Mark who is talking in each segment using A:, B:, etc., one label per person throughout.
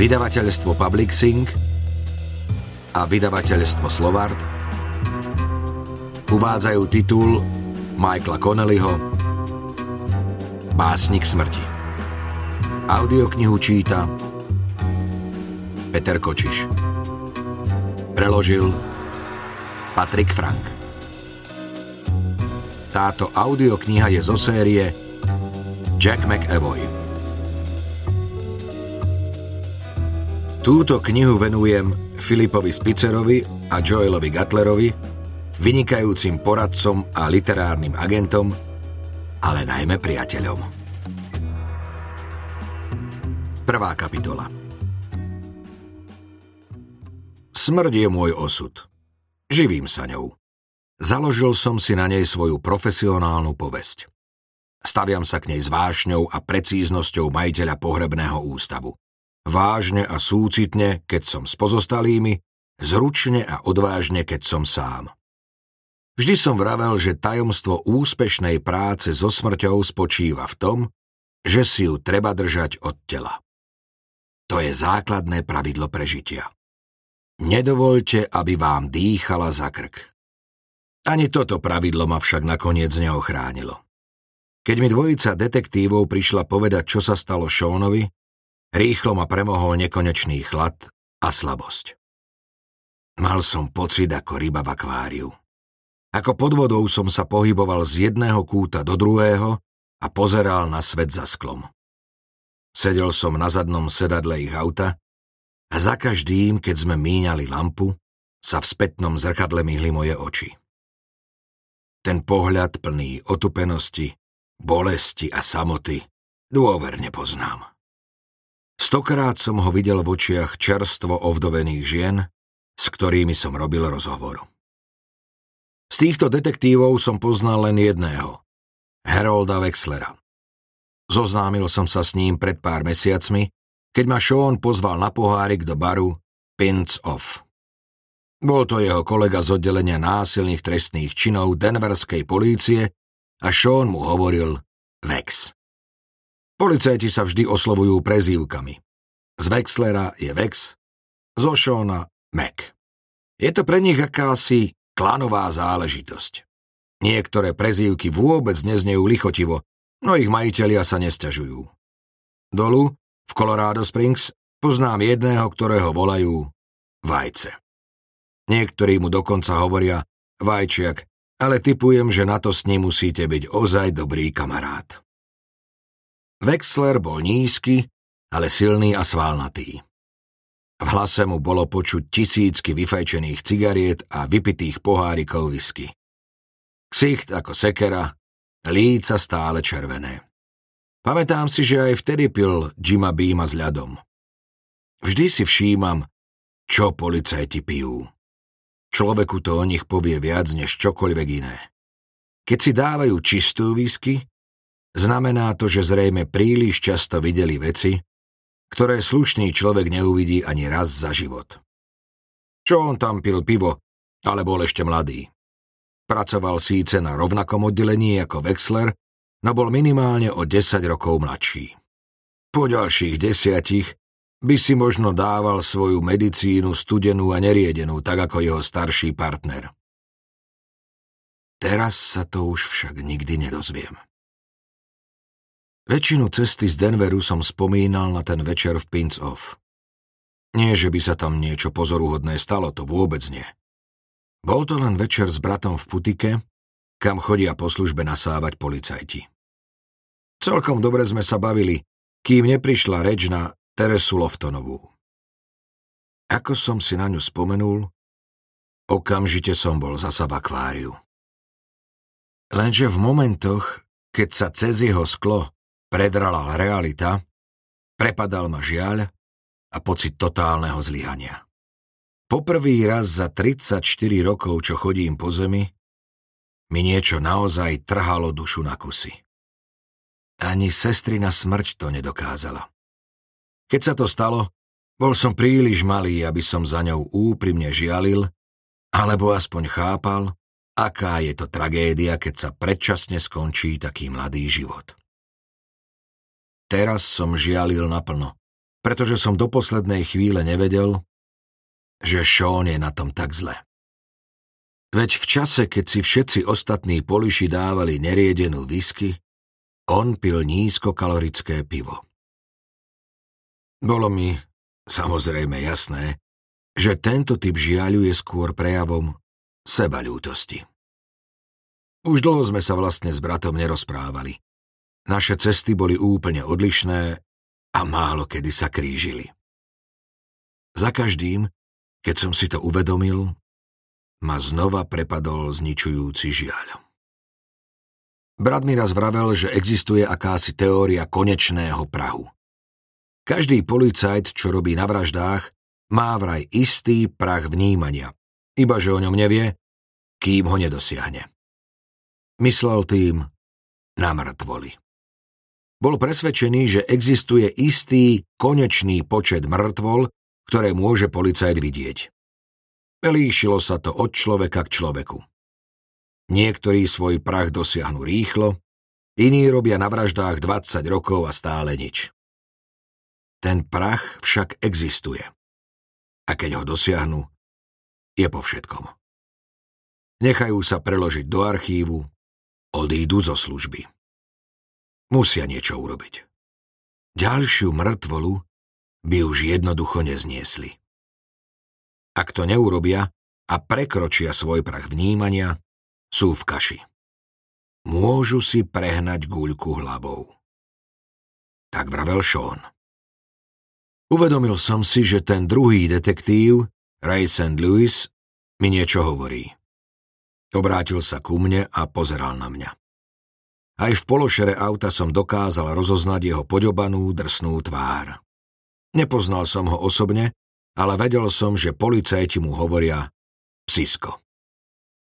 A: vydavateľstvo Publixing a vydavateľstvo Slovart uvádzajú titul Michaela Connellyho Básnik smrti. Audioknihu číta Peter Kočiš. Preložil Patrik Frank. Táto audiokniha je zo série Jack McAvoy. Túto knihu venujem Filipovi Spicerovi a Joelovi Gatlerovi, vynikajúcim poradcom a literárnym agentom, ale najmä priateľom. Prvá kapitola Smrť je môj osud. Živím sa ňou. Založil som si na nej svoju profesionálnu povesť. Staviam sa k nej s vášňou a precíznosťou majiteľa pohrebného ústavu. Vážne a súcitne, keď som s pozostalými, zručne a odvážne, keď som sám. Vždy som vravel, že tajomstvo úspešnej práce so smrťou spočíva v tom, že si ju treba držať od tela. To je základné pravidlo prežitia. Nedovolte, aby vám dýchala za krk. Ani toto pravidlo ma však nakoniec neochránilo. Keď mi dvojica detektívov prišla povedať, čo sa stalo Seanovi, rýchlo ma premohol nekonečný chlad a slabosť. Mal som pocit ako ryba v akváriu. Ako pod vodou som sa pohyboval z jedného kúta do druhého a pozeral na svet za sklom. Sedel som na zadnom sedadle ich auta a za každým, keď sme míňali lampu, sa v spätnom zrkadle myhli moje oči. Ten pohľad plný otupenosti, bolesti a samoty dôverne poznám. Stokrát som ho videl v očiach čerstvo ovdovených žien, s ktorými som robil rozhovor. Z týchto detektívov som poznal len jedného, Herolda Wexlera. Zoznámil som sa s ním pred pár mesiacmi, keď ma Sean pozval na pohárik do baru Pins Off. Bol to jeho kolega z oddelenia násilných trestných činov Denverskej polície a Sean mu hovoril Vex. Policajti sa vždy oslovujú prezývkami. Z Vexlera je Vex, zo Seana Mac. Je to pre nich akási klanová záležitosť. Niektoré prezývky vôbec neznejú lichotivo, no ich majitelia sa nestiažujú. Dolu, v Colorado Springs, poznám jedného, ktorého volajú Vajce. Niektorí mu dokonca hovoria vajčiak, ale typujem, že na to s ním musíte byť ozaj dobrý kamarát. Wexler bol nízky, ale silný a svalnatý. V hlase mu bolo počuť tisícky vyfajčených cigariet a vypitých pohárikov whisky. Ksicht ako sekera, líca stále červené. Pamätám si, že aj vtedy pil Jima Beama s ľadom. Vždy si všímam, čo policajti pijú. Človeku to o nich povie viac než čokoľvek iné. Keď si dávajú čistú whisky, znamená to, že zrejme príliš často videli veci, ktoré slušný človek neuvidí ani raz za život. Čo on tam pil pivo, ale bol ešte mladý. Pracoval síce na rovnakom oddelení ako Wexler, no bol minimálne o 10 rokov mladší. Po ďalších desiatich by si možno dával svoju medicínu studenú a neriedenú, tak ako jeho starší partner. Teraz sa to už však nikdy nedozviem. Väčšinu cesty z Denveru som spomínal na ten večer v Pins Off. Nie, že by sa tam niečo pozoruhodné stalo, to vôbec nie. Bol to len večer s bratom v Putike, kam chodia po službe nasávať policajti. Celkom dobre sme sa bavili, kým neprišla reč na Teresu Loftonovú. Ako som si na ňu spomenul, okamžite som bol zasa v akváriu. Lenže v momentoch, keď sa cez jeho sklo predrala realita, prepadal ma žiaľ a pocit totálneho zlyhania. Poprvý raz za 34 rokov, čo chodím po zemi, mi niečo naozaj trhalo dušu na kusy. Ani sestrina smrť to nedokázala. Keď sa to stalo, bol som príliš malý, aby som za ňou úprimne žialil, alebo aspoň chápal, aká je to tragédia, keď sa predčasne skončí taký mladý život. Teraz som žialil naplno pretože som do poslednej chvíle nevedel, že Sean je na tom tak zle. Veď v čase, keď si všetci ostatní poliši dávali neriedenú whisky, on pil nízkokalorické pivo. Bolo mi samozrejme jasné, že tento typ žiaľu je skôr prejavom sebaľútosti. Už dlho sme sa vlastne s bratom nerozprávali. Naše cesty boli úplne odlišné a málo kedy sa krížili. Za každým, keď som si to uvedomil, ma znova prepadol zničujúci žiaľ. Brat mi raz vravel, že existuje akási teória konečného prahu. Každý policajt, čo robí na vraždách, má vraj istý prach vnímania, iba že o ňom nevie, kým ho nedosiahne. Myslel tým na mŕtvoli. Bol presvedčený, že existuje istý konečný počet mŕtvol, ktoré môže policajt vidieť. Líšilo sa to od človeka k človeku. Niektorí svoj prach dosiahnu rýchlo, iní robia na vraždách 20 rokov a stále nič. Ten prach však existuje. A keď ho dosiahnu, je po všetkom. Nechajú sa preložiť do archívu, odídu zo služby. Musia niečo urobiť. Ďalšiu mŕtvolu by už jednoducho nezniesli. Ak to neurobia a prekročia svoj prach vnímania, sú v kaši. Môžu si prehnať guľku hlavou. Tak vravel Sean. Uvedomil som si, že ten druhý detektív, Ray St. Louis, mi niečo hovorí. Obrátil sa ku mne a pozeral na mňa. Aj v pološere auta som dokázal rozoznať jeho poďobanú, drsnú tvár. Nepoznal som ho osobne, ale vedel som, že policajti mu hovoria psisko.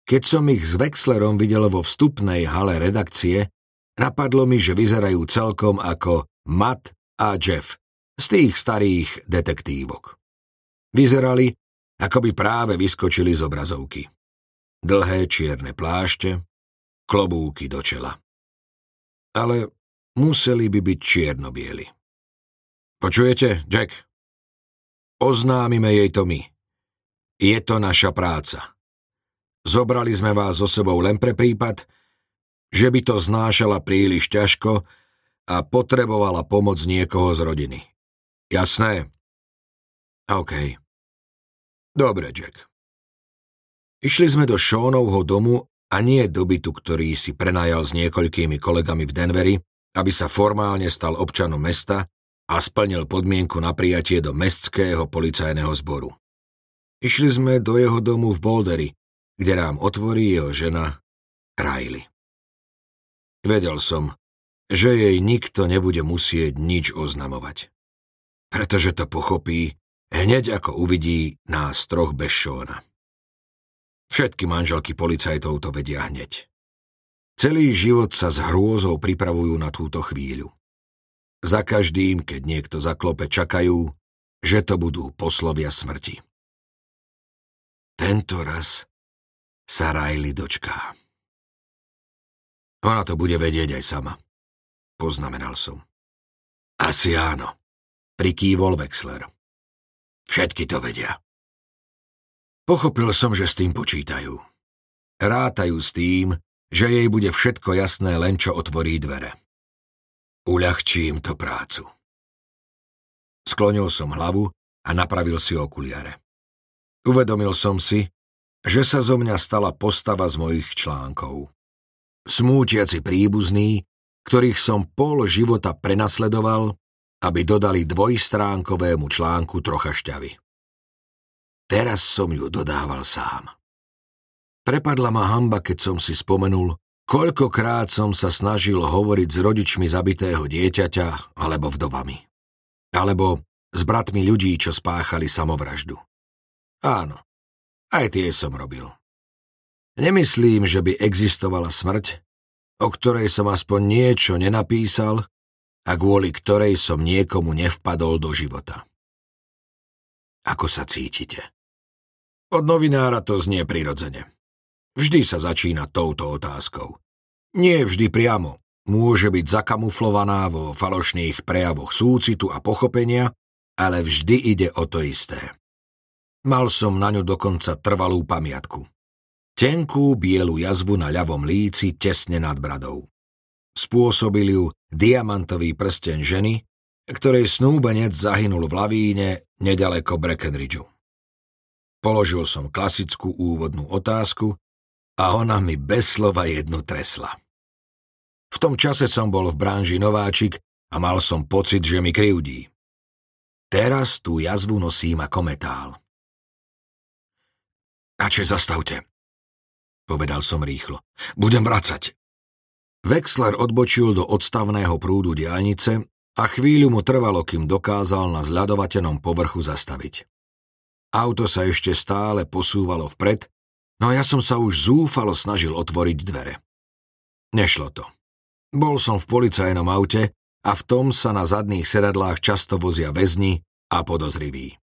A: Keď som ich s Wexlerom videl vo vstupnej hale redakcie, napadlo mi, že vyzerajú celkom ako Matt a Jeff z tých starých detektívok. Vyzerali, ako by práve vyskočili z obrazovky. Dlhé čierne plášte, klobúky do čela. Ale museli by byť čiernobieli. Počujete, Jack? Oznámime jej to my. Je to naša práca. Zobrali sme vás so sebou len pre prípad, že by to znášala príliš ťažko a potrebovala pomoc niekoho z rodiny. Jasné? OK. Dobre, Jack. Išli sme do Seanovho domu a nie do bytu, ktorý si prenajal s niekoľkými kolegami v Denveri, aby sa formálne stal občanom mesta a splnil podmienku na prijatie do mestského policajného zboru. Išli sme do jeho domu v Bouldery, kde nám otvorí jeho žena Riley. Vedel som, že jej nikto nebude musieť nič oznamovať. Pretože to pochopí, hneď ako uvidí nás troch bez šóna. Všetky manželky policajtov to vedia hneď. Celý život sa s hrôzou pripravujú na túto chvíľu. Za každým, keď niekto zaklope, čakajú, že to budú poslovia smrti. Tento raz sa Riley dočká. Ona to bude vedieť aj sama. Poznamenal som. Asi áno, prikývol Wexler. Všetky to vedia. Pochopil som, že s tým počítajú. Rátajú s tým, že jej bude všetko jasné len čo otvorí dvere. Uľahčím to prácu. Sklonil som hlavu a napravil si okuliare. Uvedomil som si, že sa zo mňa stala postava z mojich článkov. Smútiaci príbuzní, ktorých som pol života prenasledoval, aby dodali dvojstránkovému článku trocha šťavy. Teraz som ju dodával sám. Prepadla ma hamba, keď som si spomenul, Koľkokrát som sa snažil hovoriť s rodičmi zabitého dieťaťa alebo vdovami. Alebo s bratmi ľudí, čo spáchali samovraždu. Áno, aj tie som robil. Nemyslím, že by existovala smrť, o ktorej som aspoň niečo nenapísal a kvôli ktorej som niekomu nevpadol do života. Ako sa cítite? Od novinára to znie prirodzene. Vždy sa začína touto otázkou. Nie vždy priamo. Môže byť zakamuflovaná vo falošných prejavoch súcitu a pochopenia, ale vždy ide o to isté. Mal som na ňu dokonca trvalú pamiatku. Tenkú bielu jazvu na ľavom líci tesne nad bradou. Spôsobil ju diamantový prsten ženy, ktorej snúbenec zahynul v lavíne nedaleko Breckenridgeu. Položil som klasickú úvodnú otázku a ona mi bez slova jednu tresla. V tom čase som bol v branži nováčik a mal som pocit, že mi kryudí. Teraz tú jazvu nosím ako metál. Radšej zastavte, povedal som rýchlo. Budem vracať. Wexler odbočil do odstavného prúdu diálnice a chvíľu mu trvalo, kým dokázal na zľadovatenom povrchu zastaviť. Auto sa ešte stále posúvalo vpred, no ja som sa už zúfalo snažil otvoriť dvere. Nešlo to. Bol som v policajnom aute a v tom sa na zadných sedadlách často vozia väzni a podozriví.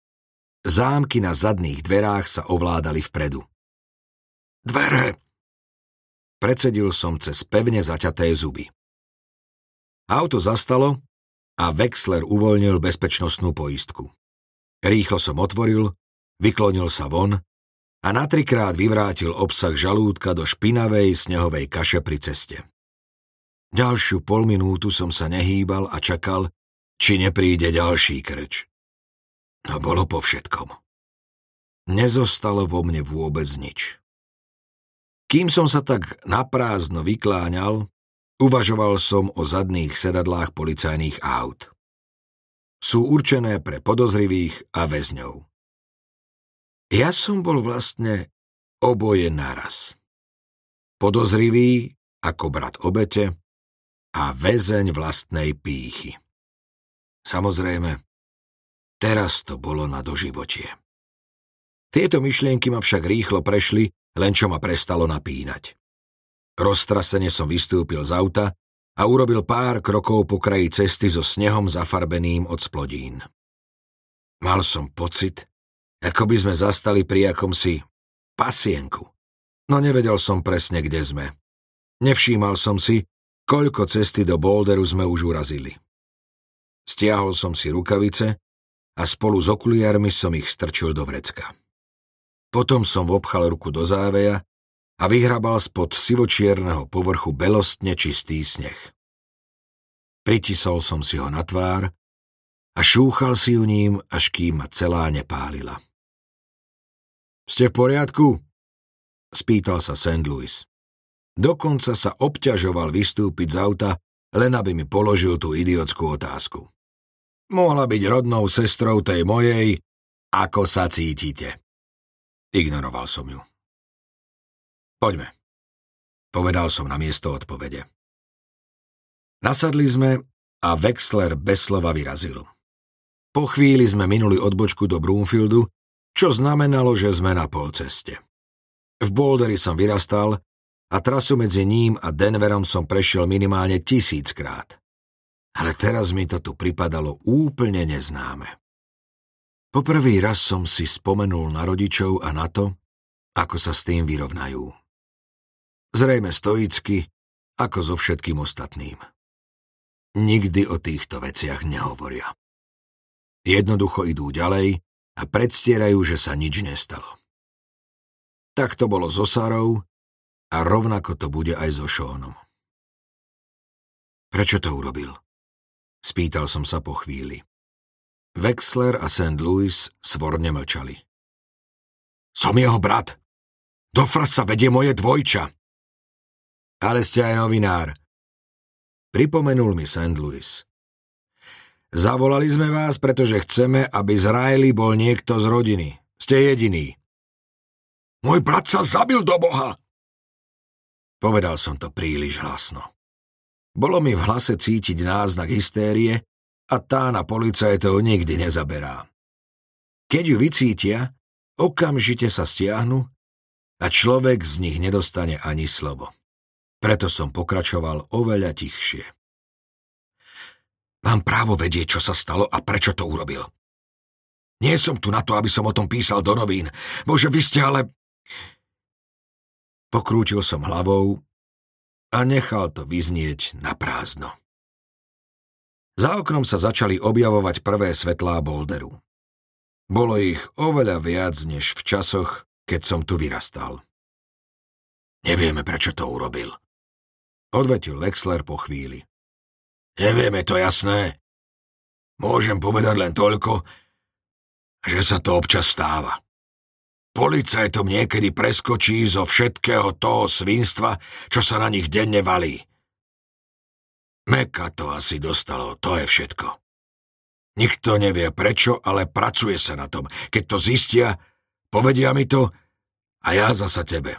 A: Zámky na zadných dverách sa ovládali vpredu. Dvere! Predsedil som cez pevne zaťaté zuby. Auto zastalo a Wexler uvoľnil bezpečnostnú poistku. Rýchlo som otvoril, vyklonil sa von a na trikrát vyvrátil obsah žalúdka do špinavej snehovej kaše pri ceste. Ďalšiu polminútu som sa nehýbal a čakal, či nepríde ďalší krč. No bolo po všetkom. Nezostalo vo mne vôbec nič. Kým som sa tak naprázdno vykláňal, uvažoval som o zadných sedadlách policajných aut. Sú určené pre podozrivých a väzňov. Ja som bol vlastne oboje naraz. Podozrivý ako brat obete a väzeň vlastnej pýchy. Samozrejme, teraz to bolo na doživotie. Tieto myšlienky ma však rýchlo prešli, len čo ma prestalo napínať. Roztrasene som vystúpil z auta a urobil pár krokov po kraji cesty so snehom zafarbeným od splodín. Mal som pocit, ako by sme zastali pri akomsi pasienku. No nevedel som presne, kde sme. Nevšímal som si, koľko cesty do Boulderu sme už urazili. Stiahol som si rukavice a spolu s okuliarmi som ich strčil do vrecka. Potom som vobchal ruku do záveja a vyhrabal spod sivočierneho povrchu belostne čistý sneh. Pritisol som si ho na tvár a šúchal si ju ním, až kým ma celá nepálila. Ste v poriadku? Spýtal sa St. Louis. Dokonca sa obťažoval vystúpiť z auta, len aby mi položil tú idiotskú otázku. Mohla byť rodnou sestrou tej mojej, ako sa cítite. Ignoroval som ju. Poďme, povedal som na miesto odpovede. Nasadli sme a Wexler bez slova vyrazil. Po chvíli sme minuli odbočku do Broomfieldu, čo znamenalo, že sme na polceste. V Boulderi som vyrastal a trasu medzi ním a Denverom som prešiel minimálne tisíckrát. Ale teraz mi to tu pripadalo úplne neznáme. Poprvý raz som si spomenul na rodičov a na to, ako sa s tým vyrovnajú. Zrejme stoicky, ako so všetkým ostatným. Nikdy o týchto veciach nehovoria. Jednoducho idú ďalej a predstierajú, že sa nič nestalo. Tak to bolo so Sarou a rovnako to bude aj so Seanom. Prečo to urobil? Spýtal som sa po chvíli. Wexler a St. Louis svorne mlčali. Som jeho brat. Do sa vedie moje dvojča. Ale ste aj novinár. Pripomenul mi St. Louis. Zavolali sme vás, pretože chceme, aby z Riley bol niekto z rodiny. Ste jediný. Môj brat sa zabil do boha, Povedal som to príliš hlasno. Bolo mi v hlase cítiť náznak hystérie a tá na policajtov nikdy nezaberá. Keď ju vycítia, okamžite sa stiahnu a človek z nich nedostane ani slovo. Preto som pokračoval oveľa tichšie. Mám právo vedieť, čo sa stalo a prečo to urobil. Nie som tu na to, aby som o tom písal do novín. Bože, vy ste ale... Pokrútil som hlavou a nechal to vyznieť na prázdno. Za oknom sa začali objavovať prvé svetlá bolderu. Bolo ich oveľa viac než v časoch, keď som tu vyrastal. Nevieme, prečo to urobil. Odvetil Wexler po chvíli. Nevieme to jasné. Môžem povedať len toľko, že sa to občas stáva. Policajtom niekedy preskočí zo všetkého toho svinstva, čo sa na nich denne valí. Meka to asi dostalo, to je všetko. Nikto nevie prečo, ale pracuje sa na tom. Keď to zistia, povedia mi to a ja zasa tebe.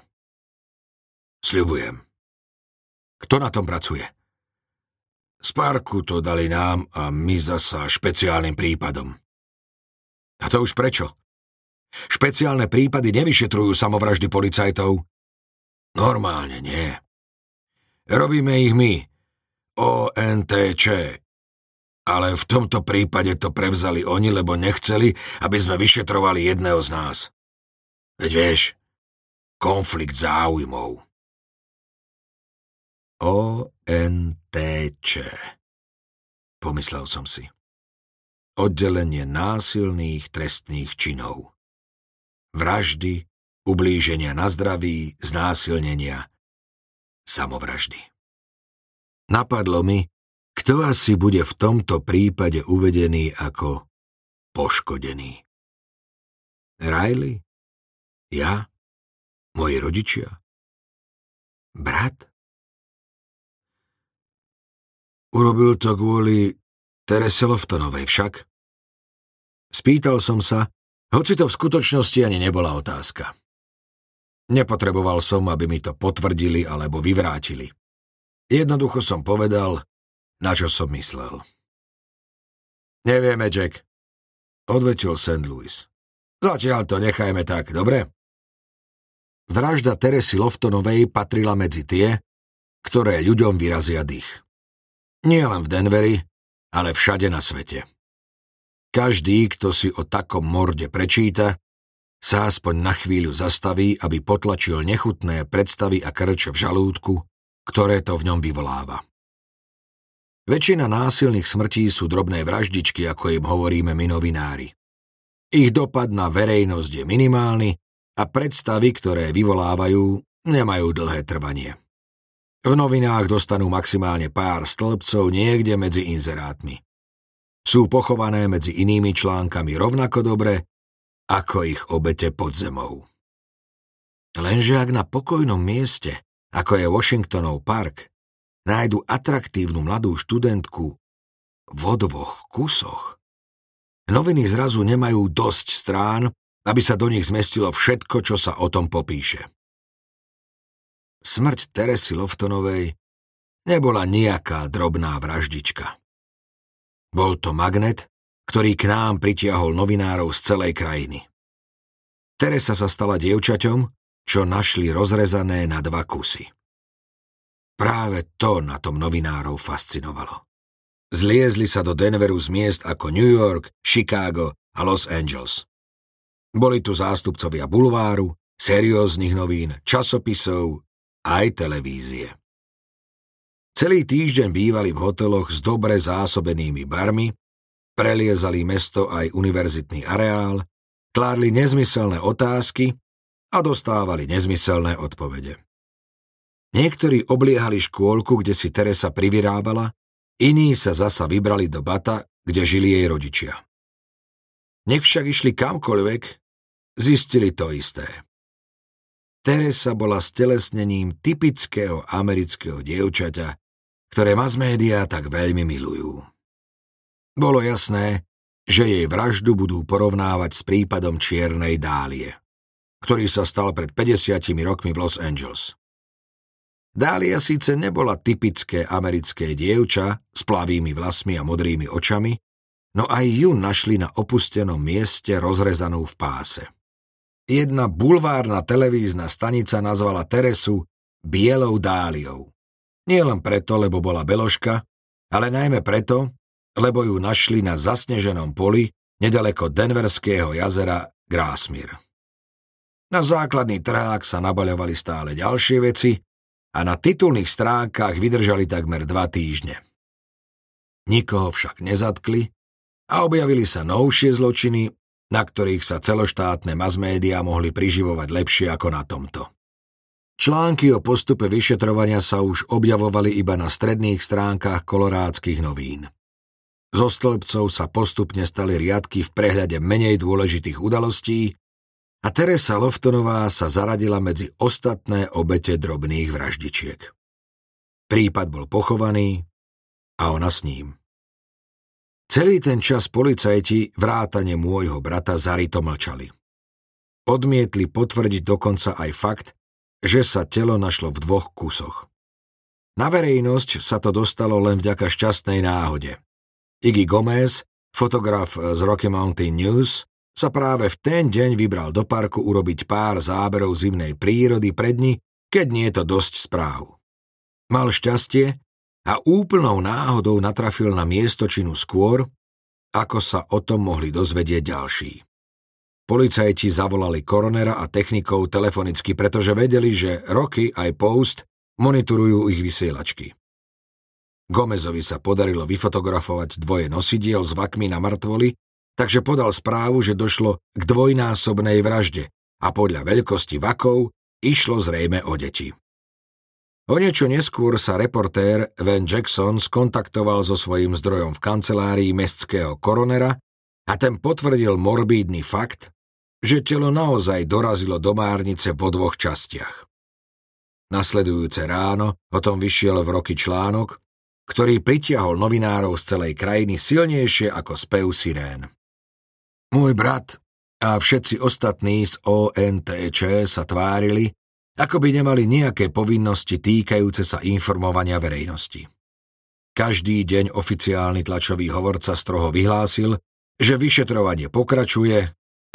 A: Sľubujem. Kto na tom pracuje? Z parku to dali nám a my zasa špeciálnym prípadom. A to už prečo? Špeciálne prípady nevyšetrujú samovraždy policajtov. Normálne nie. Robíme ich my, ONTČ. Ale v tomto prípade to prevzali oni, lebo nechceli, aby sme vyšetrovali jedného z nás. Veď vieš, konflikt záujmov. ONTČ. Pomyslel som si. Oddelenie násilných trestných činov vraždy, ublíženia na zdraví, znásilnenia, samovraždy. Napadlo mi, kto asi bude v tomto prípade uvedený ako poškodený. Riley? Ja? Moji rodičia? Brat? Urobil to kvôli Terese Loftonovej však. Spýtal som sa, hoci to v skutočnosti ani nebola otázka. Nepotreboval som, aby mi to potvrdili alebo vyvrátili. Jednoducho som povedal, na čo som myslel. Nevieme, Jack, odvetil St. Louis. Zatiaľ to nechajme tak, dobre? Vražda Teresy Loftonovej patrila medzi tie, ktoré ľuďom vyrazia dých. Nie len v Denveri, ale všade na svete. Každý, kto si o takom morde prečíta, sa aspoň na chvíľu zastaví, aby potlačil nechutné predstavy a krče v žalúdku, ktoré to v ňom vyvoláva. Väčšina násilných smrtí sú drobné vraždičky, ako im hovoríme my novinári. Ich dopad na verejnosť je minimálny a predstavy, ktoré vyvolávajú, nemajú dlhé trvanie. V novinách dostanú maximálne pár stĺpcov niekde medzi inzerátmi sú pochované medzi inými článkami rovnako dobre, ako ich obete pod zemou. Lenže ak na pokojnom mieste, ako je Washingtonov park, nájdu atraktívnu mladú študentku vo dvoch kusoch, noviny zrazu nemajú dosť strán, aby sa do nich zmestilo všetko, čo sa o tom popíše. Smrť Teresy Loftonovej nebola nejaká drobná vraždička. Bol to magnet, ktorý k nám pritiahol novinárov z celej krajiny. Teresa sa stala dievčaťom, čo našli rozrezané na dva kusy. Práve to na tom novinárov fascinovalo. Zliezli sa do Denveru z miest ako New York, Chicago a Los Angeles. Boli tu zástupcovia bulváru, serióznych novín, časopisov aj televízie. Celý týždeň bývali v hoteloch s dobre zásobenými barmi, preliezali mesto aj univerzitný areál, kládli nezmyselné otázky a dostávali nezmyselné odpovede. Niektorí obliehali škôlku, kde si Teresa privyrábala, iní sa zasa vybrali do Bata, kde žili jej rodičia. Nech však išli kamkoľvek, zistili to isté. Teresa bola stelesnením typického amerického dievčaťa, ktoré mass tak veľmi milujú. Bolo jasné, že jej vraždu budú porovnávať s prípadom Čiernej dálie, ktorý sa stal pred 50 rokmi v Los Angeles. Dália síce nebola typické americké dievča s plavými vlasmi a modrými očami, no aj ju našli na opustenom mieste rozrezanú v páse. Jedna bulvárna televízna stanica nazvala Teresu Bielou dáliou. Nie len preto, lebo bola beložka, ale najmä preto, lebo ju našli na zasneženom poli nedaleko Denverského jazera Grásmir. Na základný trhák sa nabaľovali stále ďalšie veci a na titulných stránkach vydržali takmer dva týždne. Nikoho však nezatkli a objavili sa novšie zločiny, na ktorých sa celoštátne masmédiá mohli priživovať lepšie ako na tomto. Články o postupe vyšetrovania sa už objavovali iba na stredných stránkach kolorádskych novín. Zo stĺpcov sa postupne stali riadky v prehľade menej dôležitých udalostí a Teresa Loftonová sa zaradila medzi ostatné obete drobných vraždičiek. Prípad bol pochovaný a ona s ním. Celý ten čas policajti vrátane môjho brata Zarito mlčali. Odmietli potvrdiť dokonca aj fakt, že sa telo našlo v dvoch kusoch. Na verejnosť sa to dostalo len vďaka šťastnej náhode. Iggy Gomez, fotograf z Rocky Mountain News, sa práve v ten deň vybral do parku urobiť pár záberov zimnej prírody pred dni, keď nie je to dosť správ. Mal šťastie a úplnou náhodou natrafil na miestočinu skôr, ako sa o tom mohli dozvedieť ďalší. Policajti zavolali koronera a technikov telefonicky, pretože vedeli, že roky aj Post monitorujú ich vysielačky. Gomezovi sa podarilo vyfotografovať dvoje nosidiel s vakmi na mŕtvoli, takže podal správu, že došlo k dvojnásobnej vražde a podľa veľkosti vakov išlo zrejme o deti. O niečo neskôr sa reportér Van Jackson skontaktoval so svojím zdrojom v kancelárii mestského koronera a ten potvrdil morbídny fakt, že telo naozaj dorazilo do márnice vo dvoch častiach. Nasledujúce ráno o tom vyšiel v roky článok, ktorý pritiahol novinárov z celej krajiny silnejšie ako spev sirén. Môj brat a všetci ostatní z ONTČ sa tvárili, ako by nemali nejaké povinnosti týkajúce sa informovania verejnosti. Každý deň oficiálny tlačový hovorca stroho vyhlásil, že vyšetrovanie pokračuje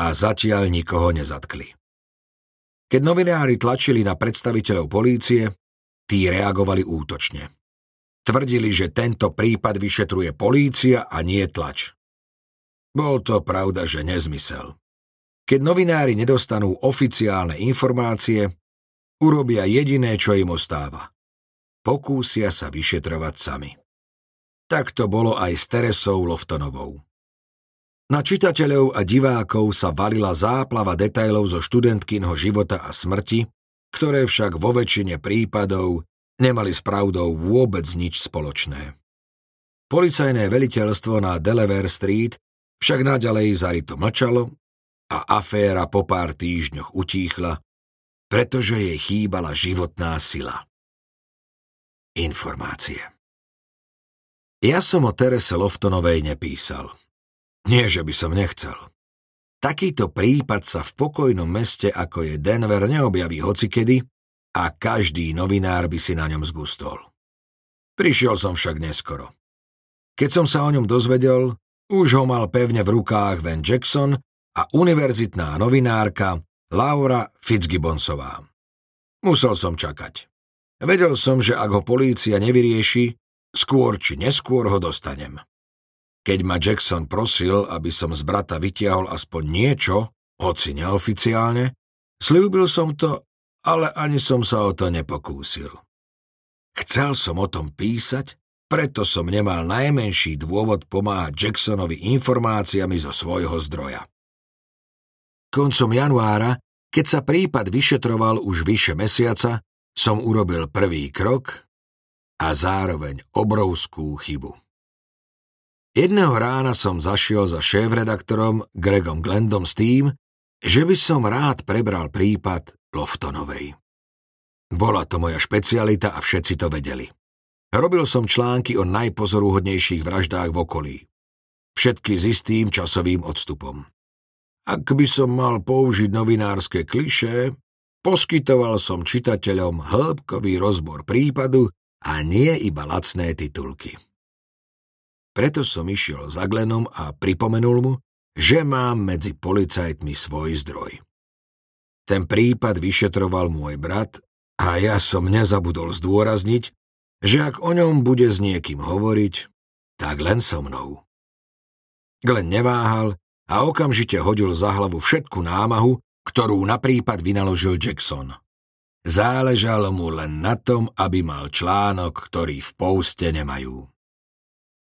A: a zatiaľ nikoho nezatkli. Keď novinári tlačili na predstaviteľov polície, tí reagovali útočne. Tvrdili, že tento prípad vyšetruje polícia a nie tlač. Bol to pravda, že nezmysel. Keď novinári nedostanú oficiálne informácie, urobia jediné, čo im ostáva. Pokúsia sa vyšetrovať sami. Tak to bolo aj s Teresou Loftonovou. Na čitateľov a divákov sa valila záplava detailov zo študentkynho života a smrti, ktoré však vo väčšine prípadov nemali s pravdou vôbec nič spoločné. Policajné veliteľstvo na Delaware Street však naďalej zarito mlčalo a aféra po pár týždňoch utíchla, pretože jej chýbala životná sila. Informácie Ja som o Terese Loftonovej nepísal. Nie, že by som nechcel. Takýto prípad sa v pokojnom meste, ako je Denver, neobjaví hocikedy a každý novinár by si na ňom zgustol. Prišiel som však neskoro. Keď som sa o ňom dozvedel, už ho mal pevne v rukách Van Jackson a univerzitná novinárka Laura Fitzgibbonsová. Musel som čakať. Vedel som, že ak ho polícia nevyrieši, skôr či neskôr ho dostanem. Keď ma Jackson prosil, aby som z brata vytiahol aspoň niečo, hoci neoficiálne, slúbil som to, ale ani som sa o to nepokúsil. Chcel som o tom písať, preto som nemal najmenší dôvod pomáhať Jacksonovi informáciami zo svojho zdroja. Koncom januára, keď sa prípad vyšetroval už vyše mesiaca, som urobil prvý krok a zároveň obrovskú chybu. Jedného rána som zašiel za šéf-redaktorom Gregom Glendom s tým, že by som rád prebral prípad Loftonovej. Bola to moja špecialita a všetci to vedeli. Robil som články o najpozoruhodnejších vraždách v okolí. Všetky s istým časovým odstupom. Ak by som mal použiť novinárske kliše, poskytoval som čitateľom hĺbkový rozbor prípadu a nie iba lacné titulky. Preto som išiel za Glenom a pripomenul mu, že mám medzi policajtmi svoj zdroj. Ten prípad vyšetroval môj brat a ja som nezabudol zdôrazniť, že ak o ňom bude s niekým hovoriť, tak len so mnou. Glen neváhal a okamžite hodil za hlavu všetku námahu, ktorú na prípad vynaložil Jackson. Záležalo mu len na tom, aby mal článok, ktorý v pouste nemajú.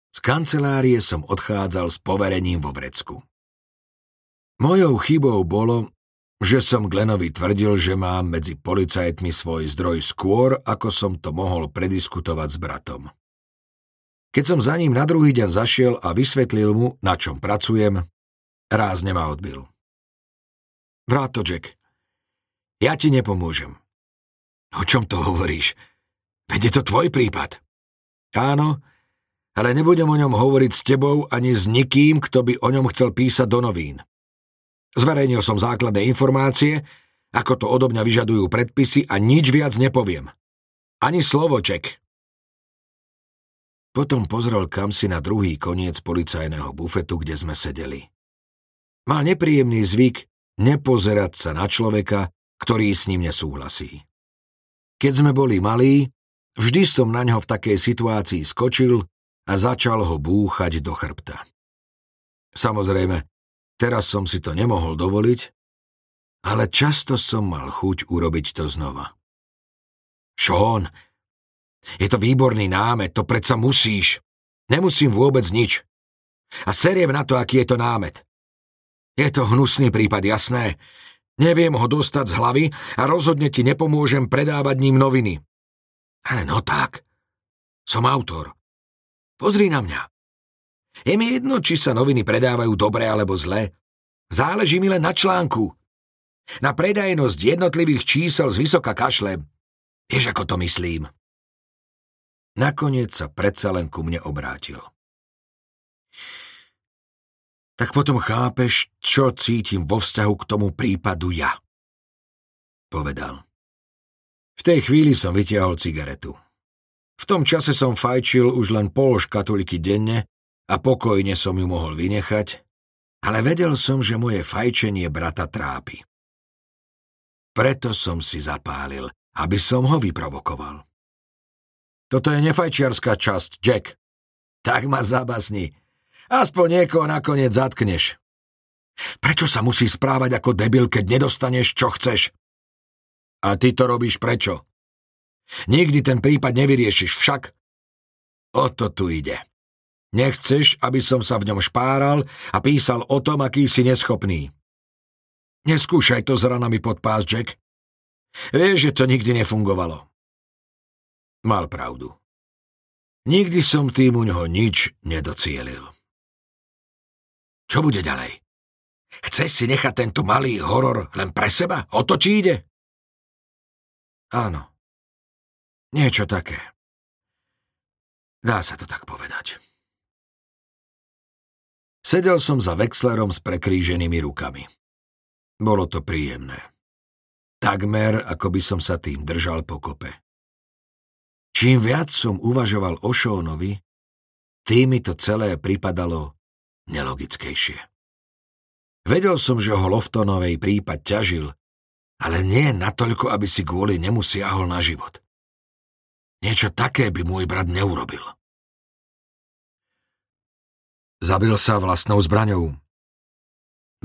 A: Z kancelárie som odchádzal s poverením vo vrecku. Mojou chybou bolo, že som Glenovi tvrdil, že mám medzi policajtmi svoj zdroj skôr, ako som to mohol prediskutovať s bratom. Keď som za ním na druhý deň zašiel a vysvetlil mu, na čom pracujem, rázne ma odbil. Vrát to, Jack. Ja ti nepomôžem. O čom to hovoríš? Veď je to tvoj prípad. Áno, ale nebudem o ňom hovoriť s tebou ani s nikým, kto by o ňom chcel písať do novín. Zverejnil som základné informácie, ako to odo mňa vyžadujú predpisy a nič viac nepoviem. Ani slovo, Ček. Potom pozrel kam si na druhý koniec policajného bufetu, kde sme sedeli. Mal nepríjemný zvyk nepozerať sa na človeka, ktorý s ním nesúhlasí. Keď sme boli malí, vždy som na ňo v takej situácii skočil a začal ho búchať do chrbta. Samozrejme, teraz som si to nemohol dovoliť, ale často som mal chuť urobiť to znova. Sean, je to výborný námet, to predsa musíš. Nemusím vôbec nič. A seriem na to, aký je to námet. Je to hnusný prípad, jasné. Neviem ho dostať z hlavy a rozhodne ti nepomôžem predávať ním noviny. Ale no tak, som autor. Pozri na mňa. Je mi jedno, či sa noviny predávajú dobre alebo zle. Záleží mi len na článku. Na predajnosť jednotlivých čísel z vysoka kašle. Vieš, ako to myslím. Nakoniec sa predsa len ku mne obrátil. Tak potom chápeš, čo cítim vo vzťahu k tomu prípadu ja. Povedal. V tej chvíli som vytiahol cigaretu. V tom čase som fajčil už len pol škatulky denne a pokojne som ju mohol vynechať, ale vedel som, že moje fajčenie brata trápi. Preto som si zapálil, aby som ho vyprovokoval. Toto je nefajčiarská časť, Jack. Tak ma zabasni. Aspoň niekoho nakoniec zatkneš. Prečo sa musí správať ako debil, keď nedostaneš, čo chceš? A ty to robíš prečo? Nikdy ten prípad nevyriešiš však. O to tu ide. Nechceš, aby som sa v ňom špáral a písal o tom, aký si neschopný. Neskúšaj to s ranami pod pás, Jack. Vieš, že to nikdy nefungovalo. Mal pravdu. Nikdy som tým u ňoho nič nedocielil. Čo bude ďalej? Chceš si nechať tento malý horor len pre seba? O to či ide? Áno. Niečo také. Dá sa to tak povedať. Sedel som za Vexlerom s prekríženými rukami. Bolo to príjemné. Takmer, ako by som sa tým držal pokope. Čím viac som uvažoval o Šónovi, tým mi to celé pripadalo nelogickejšie. Vedel som, že ho Loftonovej prípad ťažil, ale nie natoľko, aby si kvôli nemu siahol na život. Niečo také by môj brat neurobil. Zabil sa vlastnou zbraňou.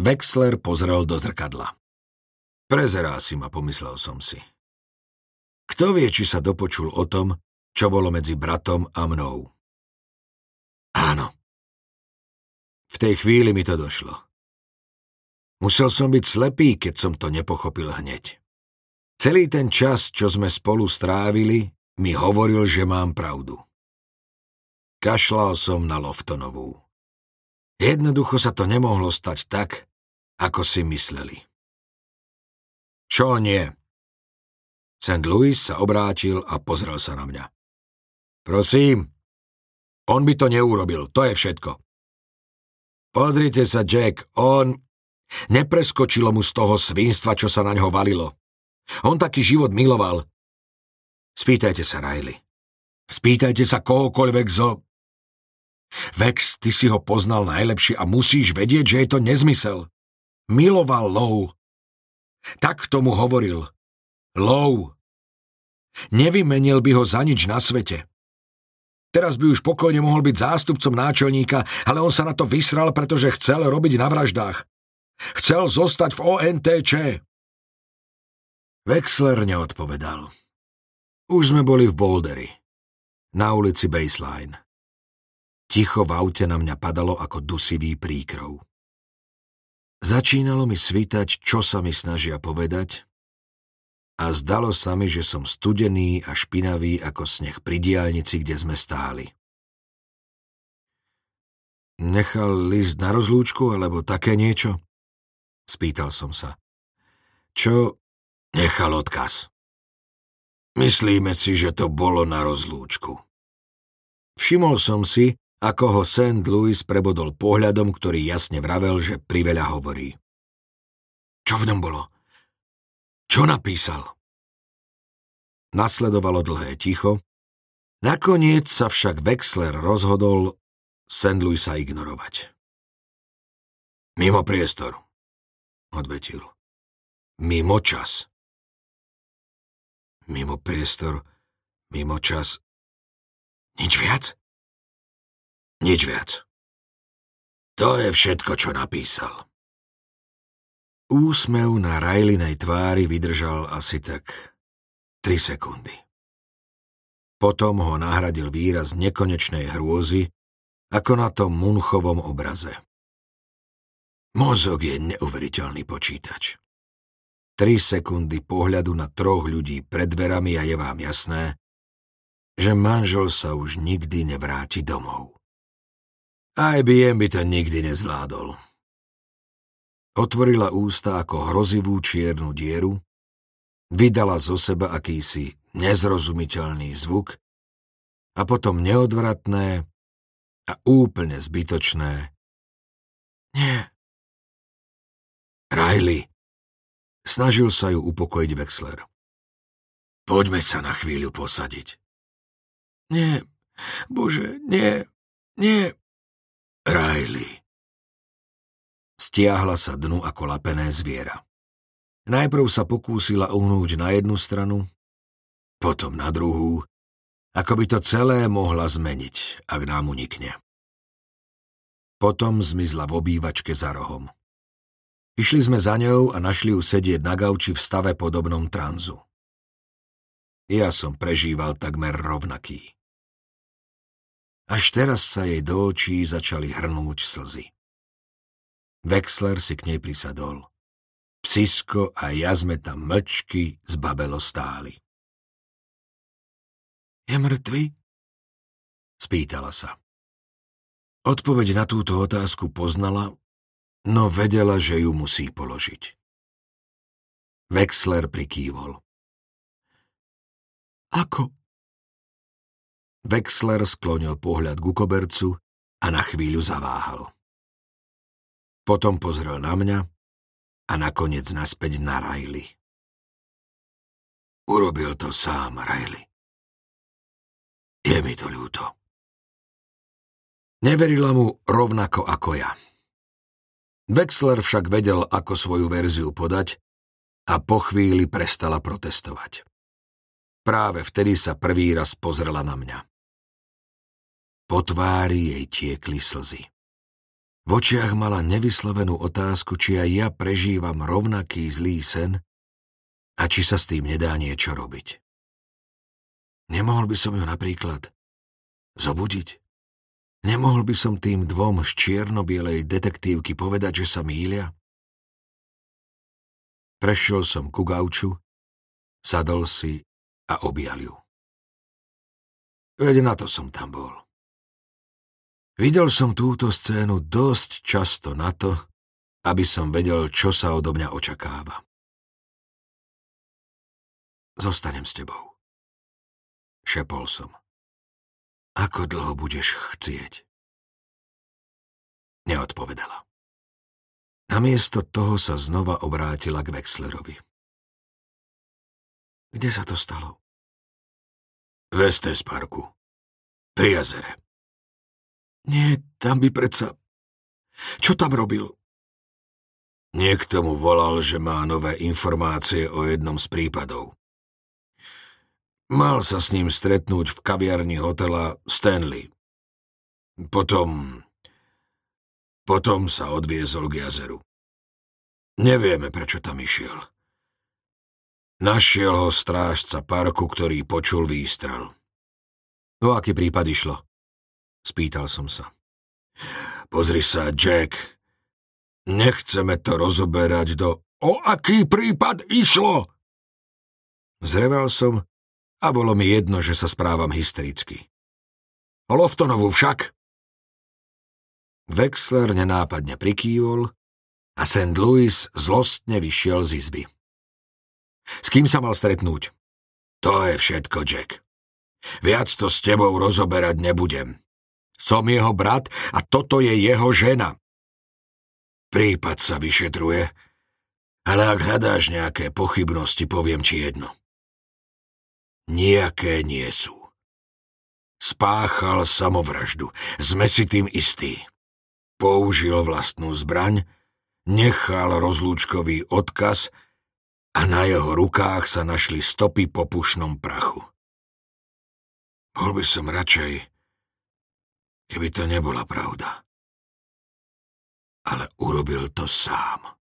A: Wexler pozrel do zrkadla. Prezerá si ma, pomyslel som si. Kto vie, či sa dopočul o tom, čo bolo medzi bratom a mnou? Áno. V tej chvíli mi to došlo. Musel som byť slepý, keď som to nepochopil hneď. Celý ten čas, čo sme spolu strávili, mi hovoril, že mám pravdu. Kašlal som na Loftonovú. Jednoducho sa to nemohlo stať tak, ako si mysleli. Čo nie? St. Louis sa obrátil a pozrel sa na mňa. Prosím, on by to neurobil, to je všetko. Pozrite sa, Jack, on... Nepreskočilo mu z toho svinstva, čo sa na ňo valilo. On taký život miloval, Spýtajte sa, Riley. Spýtajte sa kohokoľvek zo... Vex, ty si ho poznal najlepšie a musíš vedieť, že je to nezmysel. Miloval Lou. Tak tomu hovoril. Lou. Nevymenil by ho za nič na svete. Teraz by už pokojne mohol byť zástupcom náčelníka, ale on sa na to vysral, pretože chcel robiť na vraždách. Chcel zostať v ONTČ. Wexler neodpovedal. Už sme boli v Bouldery, na ulici Baseline. Ticho v aute na mňa padalo ako dusivý príkrov. Začínalo mi svítať, čo sa mi snažia povedať a zdalo sa mi, že som studený a špinavý ako sneh pri diálnici, kde sme stáli. Nechal list na rozlúčku alebo také niečo? Spýtal som sa. Čo nechal odkaz? Myslíme si, že to bolo na rozlúčku. Všimol som si, ako ho St. Louis prebodol pohľadom, ktorý jasne vravel, že priveľa hovorí. Čo v ňom bolo? Čo napísal? Nasledovalo dlhé ticho. Nakoniec sa však Wexler rozhodol St. Louisa ignorovať. Mimo priestor, odvetil. Mimo čas. Mimo priestor, mimo čas. Nič viac? Nič viac. To je všetko, čo napísal. Úsmev na Rajlinej tvári vydržal asi tak 3 sekundy. Potom ho nahradil výraz nekonečnej hrôzy, ako na tom Munchovom obraze. Mozog je neuveriteľný počítač. Tri sekundy pohľadu na troch ľudí pred dverami a je vám jasné, že manžel sa už nikdy nevráti domov. IBM by to nikdy nezvládol. Otvorila ústa ako hrozivú čiernu dieru, vydala zo seba akýsi nezrozumiteľný zvuk a potom neodvratné a úplne zbytočné Nie. Riley. Snažil sa ju upokojiť Wexler. Poďme sa na chvíľu posadiť. Nie, bože, nie, nie. Riley. Stiahla sa dnu ako lapené zviera. Najprv sa pokúsila uhnúť na jednu stranu, potom na druhú, ako by to celé mohla zmeniť, ak nám unikne. Potom zmizla v obývačke za rohom. Išli sme za ňou a našli ju sedieť na gauči v stave podobnom tranzu. Ja som prežíval takmer rovnaký. Až teraz sa jej do očí začali hrnúť slzy. Wexler si k nej prisadol. Psisko a ja sme tam mlčky z babelo stáli. Je mŕtvy? Spýtala sa. Odpoveď na túto otázku poznala no vedela, že ju musí položiť. Wexler prikývol. Ako? Wexler sklonil pohľad ku kobercu a na chvíľu zaváhal. Potom pozrel na mňa a nakoniec naspäť na Riley. Urobil to sám, Riley. Je mi to ľúto. Neverila mu rovnako ako ja. Wexler však vedel, ako svoju verziu podať a po chvíli prestala protestovať. Práve vtedy sa prvý raz pozrela na mňa. Po tvári jej tiekli slzy. V očiach mala nevyslovenú otázku, či aj ja prežívam rovnaký zlý sen a či sa s tým nedá niečo robiť. Nemohol by som ju napríklad zobudiť? Nemohol by som tým dvom z čierno-bielej detektívky povedať, že sa mýlia? Prešiel som ku gauču, sadol si a objal ju. Veď na to som tam bol. Videl som túto scénu dosť často na to, aby som vedel, čo sa odo mňa očakáva. Zostanem s tebou. Šepol som. Ako dlho budeš chcieť? Neodpovedala. Namiesto toho sa znova obrátila k Wexlerovi. Kde sa to stalo? V Estes parku. Pri jazere. Nie, tam by predsa... Čo tam robil? Niekto mu volal, že má nové informácie o jednom z prípadov. Mal sa s ním stretnúť v kaviarni hotela Stanley. Potom... Potom sa odviezol k jazeru. Nevieme, prečo tam išiel. Našiel ho strážca parku, ktorý počul výstrel. O aký prípad išlo? Spýtal som sa. Pozri sa, Jack. Nechceme to rozoberať do... O aký prípad išlo? Zreval som a bolo mi jedno, že sa správam hystericky. O Loftonovu však. Wexler nenápadne prikývol a St. Louis zlostne vyšiel z izby. S kým sa mal stretnúť? To je všetko, Jack. Viac to s tebou rozoberať nebudem. Som jeho brat a toto je jeho žena. Prípad sa vyšetruje, ale ak hľadáš nejaké pochybnosti, poviem ti jedno. Nijaké nie sú. Spáchal samovraždu, sme si tým istí. Použil vlastnú zbraň, nechal rozlúčkový odkaz a na jeho rukách sa našli stopy po pušnom prachu. Bol by som radšej, keby to nebola pravda. Ale urobil to sám.